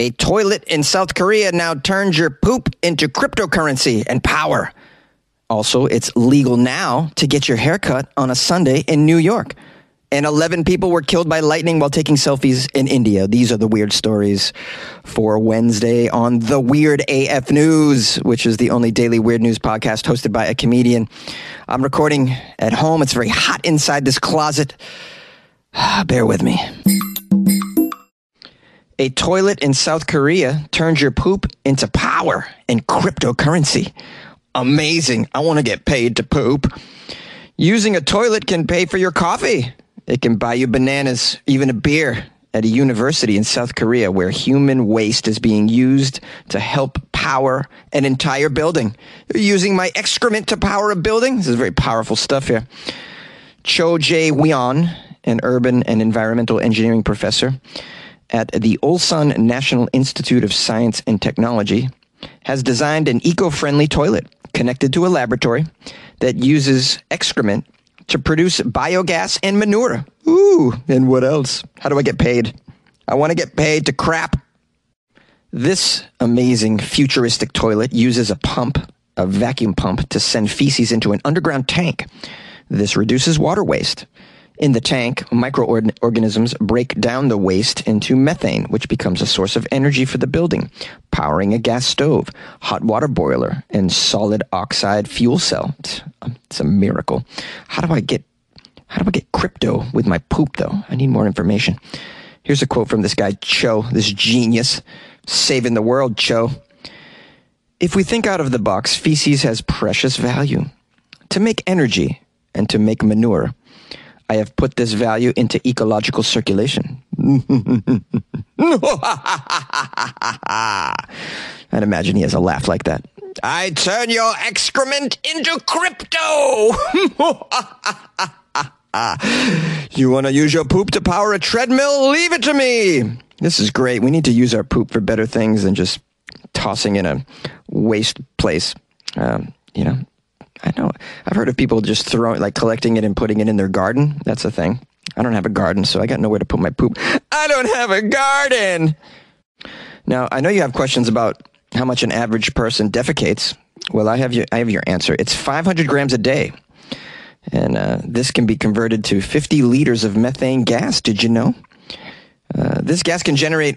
A toilet in South Korea now turns your poop into cryptocurrency and power. Also, it's legal now to get your haircut on a Sunday in New York. And 11 people were killed by lightning while taking selfies in India. These are the weird stories for Wednesday on The Weird AF News, which is the only daily weird news podcast hosted by a comedian. I'm recording at home. It's very hot inside this closet. Bear with me. A toilet in South Korea turns your poop into power and cryptocurrency. Amazing. I want to get paid to poop. Using a toilet can pay for your coffee. It can buy you bananas, even a beer at a university in South Korea where human waste is being used to help power an entire building. You're using my excrement to power a building? This is very powerful stuff here. Cho Jae Won, an urban and environmental engineering professor at the Ulsan National Institute of Science and Technology, has designed an eco friendly toilet connected to a laboratory that uses excrement to produce biogas and manure. Ooh, and what else? How do I get paid? I want to get paid to crap. This amazing futuristic toilet uses a pump, a vacuum pump, to send feces into an underground tank. This reduces water waste. In the tank, microorganisms break down the waste into methane, which becomes a source of energy for the building, powering a gas stove, hot water boiler, and solid oxide fuel cell. It's, um, it's a miracle. How do I get how do I get crypto with my poop though? I need more information. Here's a quote from this guy Cho, this genius, saving the world, Cho. If we think out of the box, feces has precious value. To make energy and to make manure I have put this value into ecological circulation. I'd imagine he has a laugh like that. I turn your excrement into crypto. you want to use your poop to power a treadmill? Leave it to me. This is great. We need to use our poop for better things than just tossing in a waste place. Um, you know, I know. I've heard of people just throwing, like collecting it and putting it in their garden. That's a thing. I don't have a garden, so I got nowhere to put my poop. I don't have a garden. Now, I know you have questions about how much an average person defecates. Well, I have your, I have your answer. It's 500 grams a day. And uh, this can be converted to 50 liters of methane gas. Did you know? Uh, this gas can generate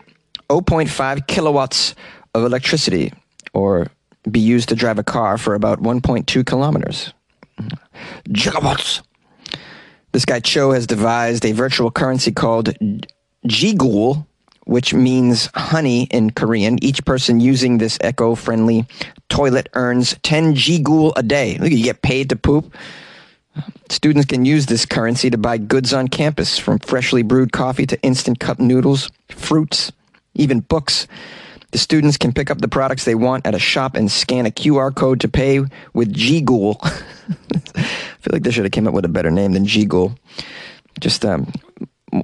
0.5 kilowatts of electricity, or be used to drive a car for about 1.2 kilometers. Gigawatts. This guy Cho has devised a virtual currency called Jigul, which means honey in Korean. Each person using this eco-friendly toilet earns 10 Jigul a day. Look, you get paid to poop. Students can use this currency to buy goods on campus, from freshly brewed coffee to instant cup noodles, fruits, even books. The students can pick up the products they want at a shop and scan a QR code to pay with Ghoul. I feel like they should have came up with a better name than Ghoul. Just um,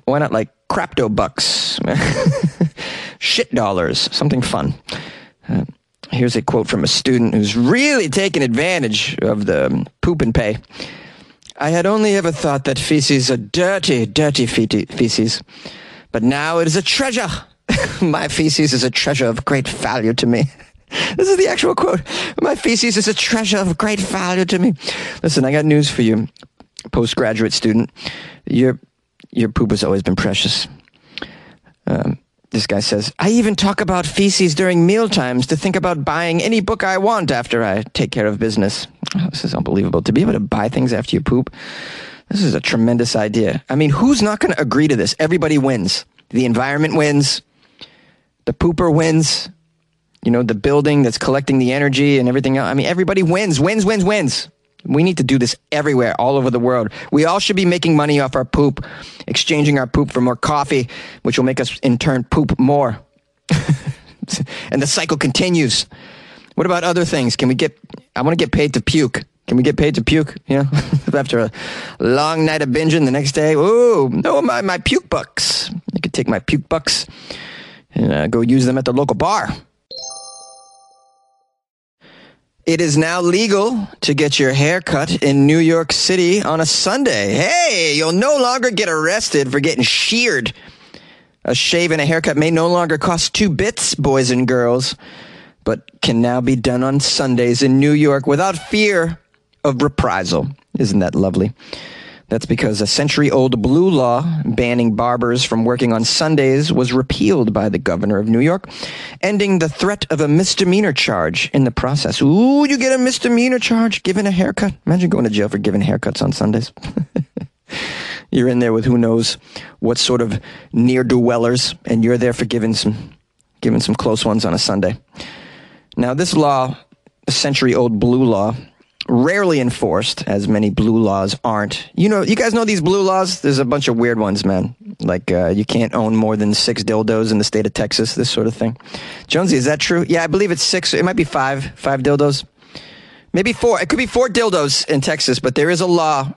why not like Crapto Bucks, shit dollars, something fun. Uh, here's a quote from a student who's really taken advantage of the poop and pay. I had only ever thought that feces are dirty, dirty feces, but now it is a treasure. My feces is a treasure of great value to me. This is the actual quote. My feces is a treasure of great value to me. Listen, I got news for you, postgraduate student. Your your poop has always been precious. Um, this guy says, I even talk about feces during meal times to think about buying any book I want after I take care of business. Oh, this is unbelievable. To be able to buy things after you poop, this is a tremendous idea. I mean, who's not going to agree to this? Everybody wins. The environment wins the pooper wins. You know, the building that's collecting the energy and everything else. I mean, everybody wins, wins, wins, wins. We need to do this everywhere, all over the world. We all should be making money off our poop, exchanging our poop for more coffee, which will make us in turn poop more. and the cycle continues. What about other things? Can we get, I want to get paid to puke. Can we get paid to puke? You know, after a long night of binging the next day. Ooh, no, my, my puke bucks. I could take my puke bucks and uh, go use them at the local bar. It is now legal to get your hair cut in New York City on a Sunday. Hey, you'll no longer get arrested for getting sheared. A shave and a haircut may no longer cost two bits, boys and girls, but can now be done on Sundays in New York without fear of reprisal. Isn't that lovely? That's because a century old blue law banning barbers from working on Sundays was repealed by the governor of New York, ending the threat of a misdemeanor charge in the process. Ooh, you get a misdemeanor charge giving a haircut. Imagine going to jail for giving haircuts on Sundays. you're in there with who knows what sort of near dwellers, and you're there for giving some, giving some close ones on a Sunday. Now, this law, a century old blue law, rarely enforced, as many blue laws aren't. You know, you guys know these blue laws? There's a bunch of weird ones, man. Like uh, you can't own more than six dildos in the state of Texas, this sort of thing. Jonesy, is that true? Yeah, I believe it's six. It might be five, five dildos. Maybe four. It could be four dildos in Texas, but there is a law.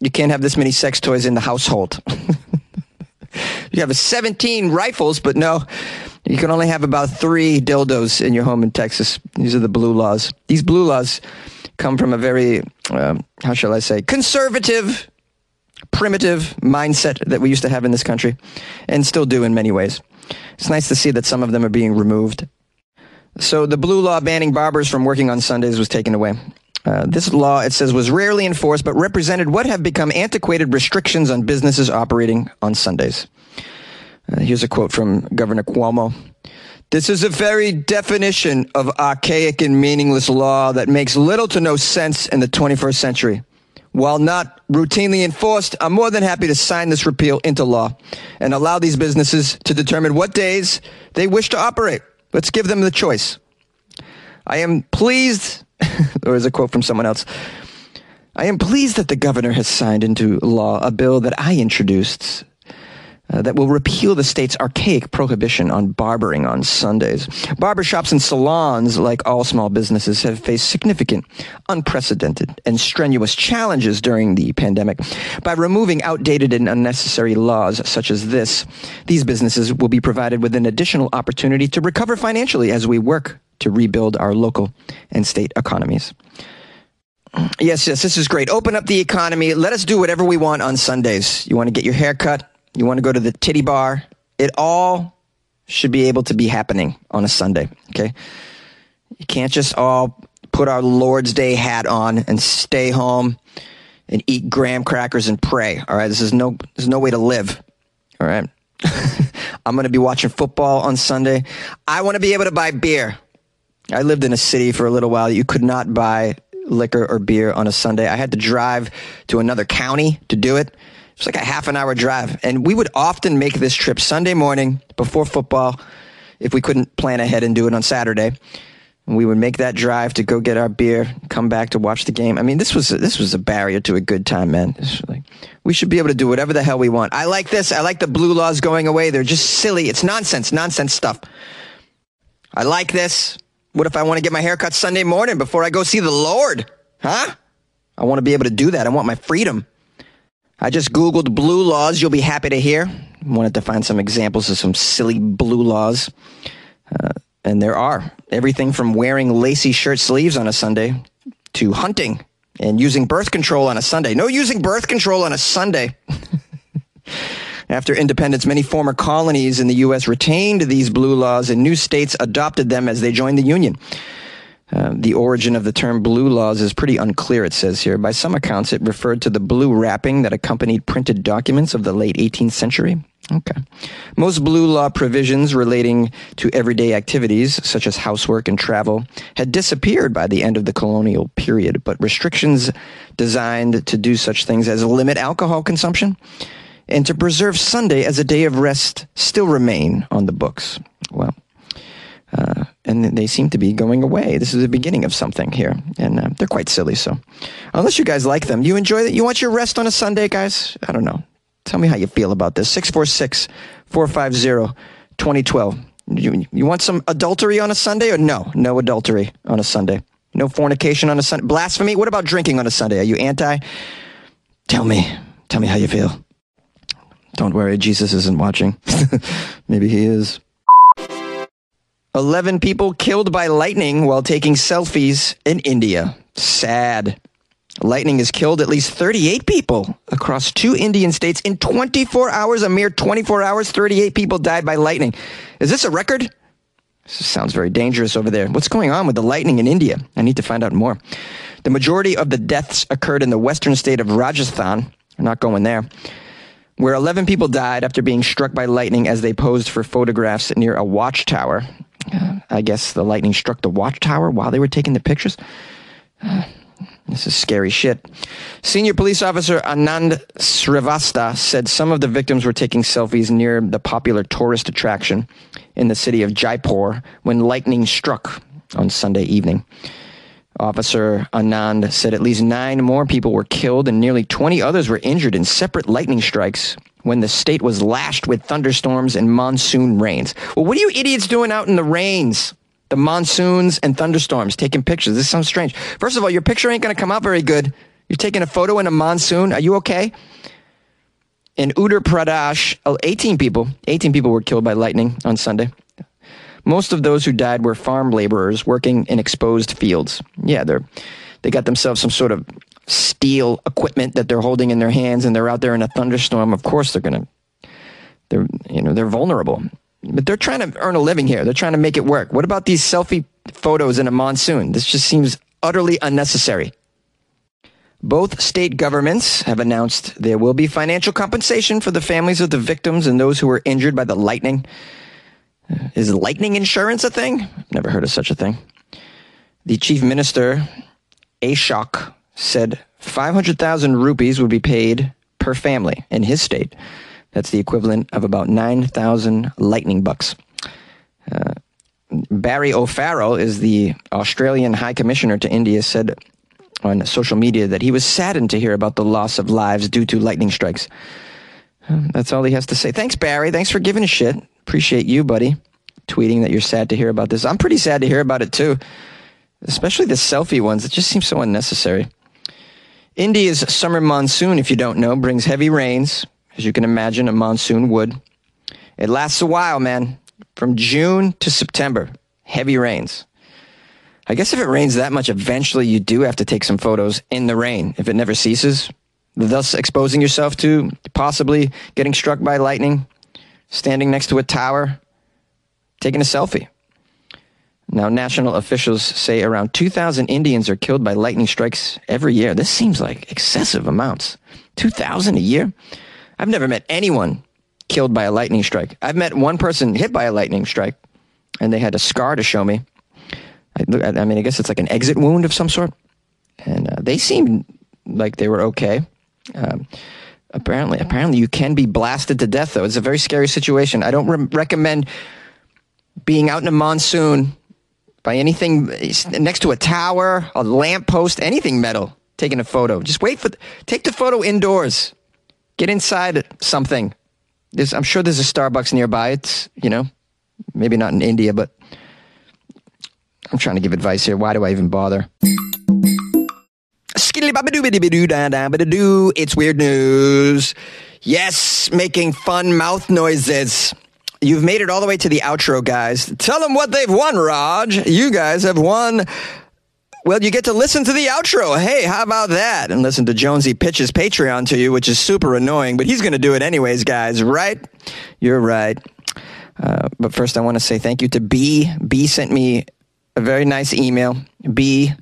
You can't have this many sex toys in the household. you have 17 rifles, but no, you can only have about three dildos in your home in Texas. These are the blue laws. These blue laws come from a very, um, how shall I say, conservative, primitive mindset that we used to have in this country and still do in many ways. It's nice to see that some of them are being removed. So the blue law banning barbers from working on Sundays was taken away. Uh, this law, it says, was rarely enforced, but represented what have become antiquated restrictions on businesses operating on Sundays. Uh, here's a quote from Governor Cuomo. This is a very definition of archaic and meaningless law that makes little to no sense in the 21st century. While not routinely enforced, I'm more than happy to sign this repeal into law and allow these businesses to determine what days they wish to operate. Let's give them the choice. I am pleased, or is a quote from someone else. I am pleased that the governor has signed into law a bill that I introduced uh, that will repeal the state's archaic prohibition on barbering on Sundays. Barbershops and salons, like all small businesses, have faced significant, unprecedented, and strenuous challenges during the pandemic. By removing outdated and unnecessary laws such as this, these businesses will be provided with an additional opportunity to recover financially as we work to rebuild our local and state economies. Yes, yes, this is great. Open up the economy. Let us do whatever we want on Sundays. You want to get your hair cut? You want to go to the titty bar? It all should be able to be happening on a Sunday, okay? You can't just all put our Lord's Day hat on and stay home and eat graham crackers and pray. All right, this is no there's no way to live. All right. I'm going to be watching football on Sunday. I want to be able to buy beer. I lived in a city for a little while. You could not buy liquor or beer on a Sunday. I had to drive to another county to do it. It's like a half an hour drive. And we would often make this trip Sunday morning before football if we couldn't plan ahead and do it on Saturday. And we would make that drive to go get our beer, come back to watch the game. I mean, this was this was a barrier to a good time, man. Like, we should be able to do whatever the hell we want. I like this. I like the blue laws going away. They're just silly. It's nonsense, nonsense stuff. I like this. What if I want to get my hair cut Sunday morning before I go see the Lord? Huh? I want to be able to do that. I want my freedom. I just Googled blue laws. You'll be happy to hear. Wanted to find some examples of some silly blue laws. Uh, and there are everything from wearing lacy shirt sleeves on a Sunday to hunting and using birth control on a Sunday. No using birth control on a Sunday. After independence, many former colonies in the U.S. retained these blue laws and new states adopted them as they joined the Union. Uh, the origin of the term blue laws is pretty unclear, it says here. By some accounts, it referred to the blue wrapping that accompanied printed documents of the late 18th century. Okay. Most blue law provisions relating to everyday activities, such as housework and travel, had disappeared by the end of the colonial period, but restrictions designed to do such things as limit alcohol consumption and to preserve Sunday as a day of rest still remain on the books. Well, uh, and they seem to be going away. This is the beginning of something here, and uh, they're quite silly. So, unless you guys like them, you enjoy it. You want your rest on a Sunday, guys? I don't know. Tell me how you feel about this. 646 450 2012. You, you want some adultery on a Sunday or no? No adultery on a Sunday. No fornication on a Sunday. Blasphemy? What about drinking on a Sunday? Are you anti? Tell me. Tell me how you feel. Don't worry, Jesus isn't watching. Maybe he is. 11 people killed by lightning while taking selfies in India. Sad. Lightning has killed at least 38 people across two Indian states in 24 hours. A mere 24 hours, 38 people died by lightning. Is this a record? This sounds very dangerous over there. What's going on with the lightning in India? I need to find out more. The majority of the deaths occurred in the western state of Rajasthan. We're not going there. Where 11 people died after being struck by lightning as they posed for photographs near a watchtower. Uh, I guess the lightning struck the watchtower while they were taking the pictures. Uh, this is scary shit. Senior police officer Anand Srivastava said some of the victims were taking selfies near the popular tourist attraction in the city of Jaipur when lightning struck on Sunday evening. Officer Anand said at least nine more people were killed and nearly 20 others were injured in separate lightning strikes when the state was lashed with thunderstorms and monsoon rains. Well, what are you idiots doing out in the rains? the monsoons and thunderstorms, taking pictures. This sounds strange. First of all, your picture ain't going to come out very good. You're taking a photo in a monsoon. Are you okay? In Uttar Pradesh, 18 people, 18 people were killed by lightning on Sunday. Most of those who died were farm laborers working in exposed fields. Yeah, they're they got themselves some sort of steel equipment that they're holding in their hands and they're out there in a thunderstorm. Of course they're going to they're you know, they're vulnerable. But they're trying to earn a living here. They're trying to make it work. What about these selfie photos in a monsoon? This just seems utterly unnecessary. Both state governments have announced there will be financial compensation for the families of the victims and those who were injured by the lightning. Is lightning insurance a thing? Never heard of such a thing. The chief minister, Ashok, said 500,000 rupees would be paid per family in his state that's the equivalent of about 9,000 lightning bucks. Uh, Barry O'Farrell is the Australian High Commissioner to India, said on social media that he was saddened to hear about the loss of lives due to lightning strikes. Uh, that's all he has to say. Thanks, Barry. Thanks for giving a shit. Appreciate you, buddy, tweeting that you're sad to hear about this. I'm pretty sad to hear about it, too, especially the selfie ones. It just seems so unnecessary. India's summer monsoon, if you don't know, brings heavy rains, as you can imagine, a monsoon would. It lasts a while, man. From June to September, heavy rains. I guess if it rains that much, eventually you do have to take some photos in the rain if it never ceases, thus exposing yourself to possibly getting struck by lightning, standing next to a tower, taking a selfie. Now, national officials say around 2,000 Indians are killed by lightning strikes every year. This seems like excessive amounts. 2,000 a year? I've never met anyone killed by a lightning strike. I've met one person hit by a lightning strike, and they had a scar to show me. I, I mean, I guess it's like an exit wound of some sort. And uh, they seemed like they were okay. Um, apparently, apparently, you can be blasted to death, though. It's a very scary situation. I don't re- recommend being out in a monsoon by anything next to a tower, a lamppost, anything metal. Taking a photo. Just wait for. take the photo indoors. Get inside something. There's, I'm sure there's a Starbucks nearby. It's, you know, maybe not in India, but I'm trying to give advice here. Why do I even bother? It's weird news. Yes, making fun mouth noises. You've made it all the way to the outro, guys. Tell them what they've won, Raj. You guys have won well, you get to listen to the outro. Hey, how about that? And listen to Jonesy pitch his Patreon to you, which is super annoying, but he's going to do it anyways, guys, right? You're right. Uh, but first, I want to say thank you to B. B sent me a very nice email. B.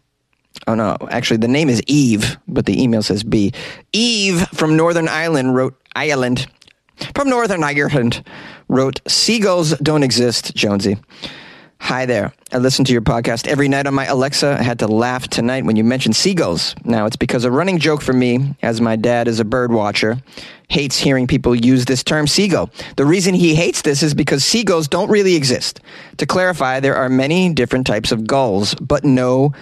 Oh no, actually, the name is Eve, but the email says B. Eve from Northern Ireland wrote Ireland. From Northern Ireland wrote Seagulls don't exist, Jonesy. Hi there. I listen to your podcast every night on my Alexa. I had to laugh tonight when you mentioned seagulls. Now, it's because a running joke for me, as my dad is a bird watcher, hates hearing people use this term seagull. The reason he hates this is because seagulls don't really exist. To clarify, there are many different types of gulls, but no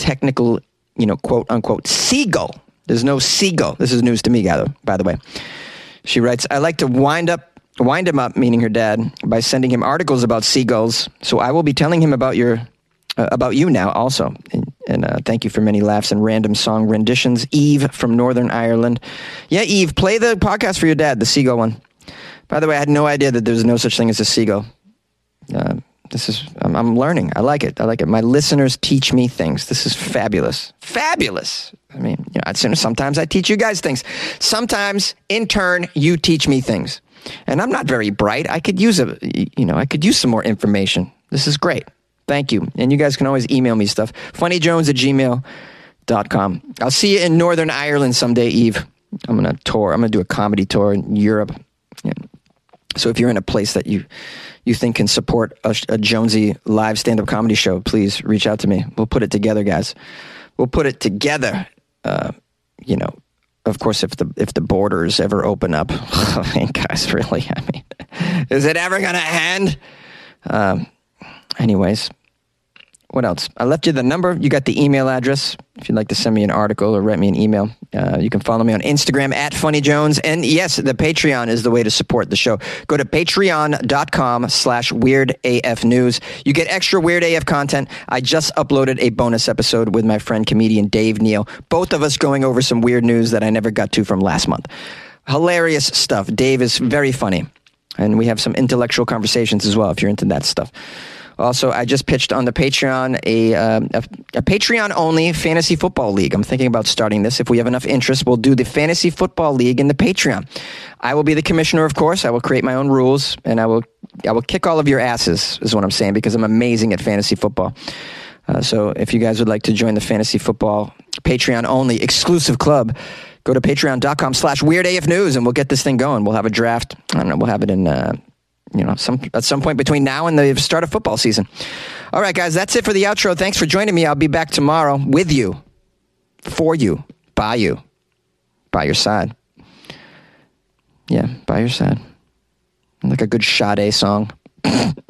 technical, you know, quote unquote, seagull. There's no seagull. This is news to me, by the way. She writes, I like to wind up wind him up, meaning her dad, by sending him articles about seagulls. So I will be telling him about your uh, about you now also. And, and uh, thank you for many laughs and random song renditions. Eve from Northern Ireland. Yeah, Eve, play the podcast for your dad, the seagull one. By the way, I had no idea that there's no such thing as a seagull. This is I'm, I'm, learning. I like it. I like it. My listeners teach me things. This is fabulous. Fabulous. I mean, You know, sometimes I teach you guys things. Sometimes, in turn, you teach me things. And I'm not very bright. I could use a, you know, I could use some more information. This is great. Thank you. And you guys can always email me stuff. Funnyjones at gmail.com. I'll see you in Northern Ireland someday, Eve. I'm going to tour. I'm going to do a comedy tour in Europe. Yeah. So if you're in a place that you you think can support a, a Jonesy live stand up comedy show, please reach out to me. We'll put it together, guys. We'll put it together. Uh, you know, of course, if the if the borders ever open up, guys, really, I mean, is it ever going to end? Um, anyways, what else? I left you the number. You got the email address if you'd like to send me an article or write me an email. Uh, you can follow me on Instagram at Funny Jones. And yes, the Patreon is the way to support the show. Go to patreon.com slash weird AF news. You get extra weird AF content. I just uploaded a bonus episode with my friend comedian Dave Neal. Both of us going over some weird news that I never got to from last month. Hilarious stuff. Dave is very funny. And we have some intellectual conversations as well if you're into that stuff. Also, I just pitched on the Patreon a, uh, a, a Patreon only fantasy football league. I'm thinking about starting this. If we have enough interest, we'll do the fantasy football league in the Patreon. I will be the commissioner, of course. I will create my own rules, and I will I will kick all of your asses. Is what I'm saying because I'm amazing at fantasy football. Uh, so if you guys would like to join the fantasy football Patreon only exclusive club, go to patreon.com slash weird AF news and we'll get this thing going. We'll have a draft. I don't know. We'll have it in uh, you know, some at some point between now and the start of football season. All right, guys, that's it for the outro. Thanks for joining me. I'll be back tomorrow with you, for you, by you, by your side. Yeah, by your side. Like a good Sade song.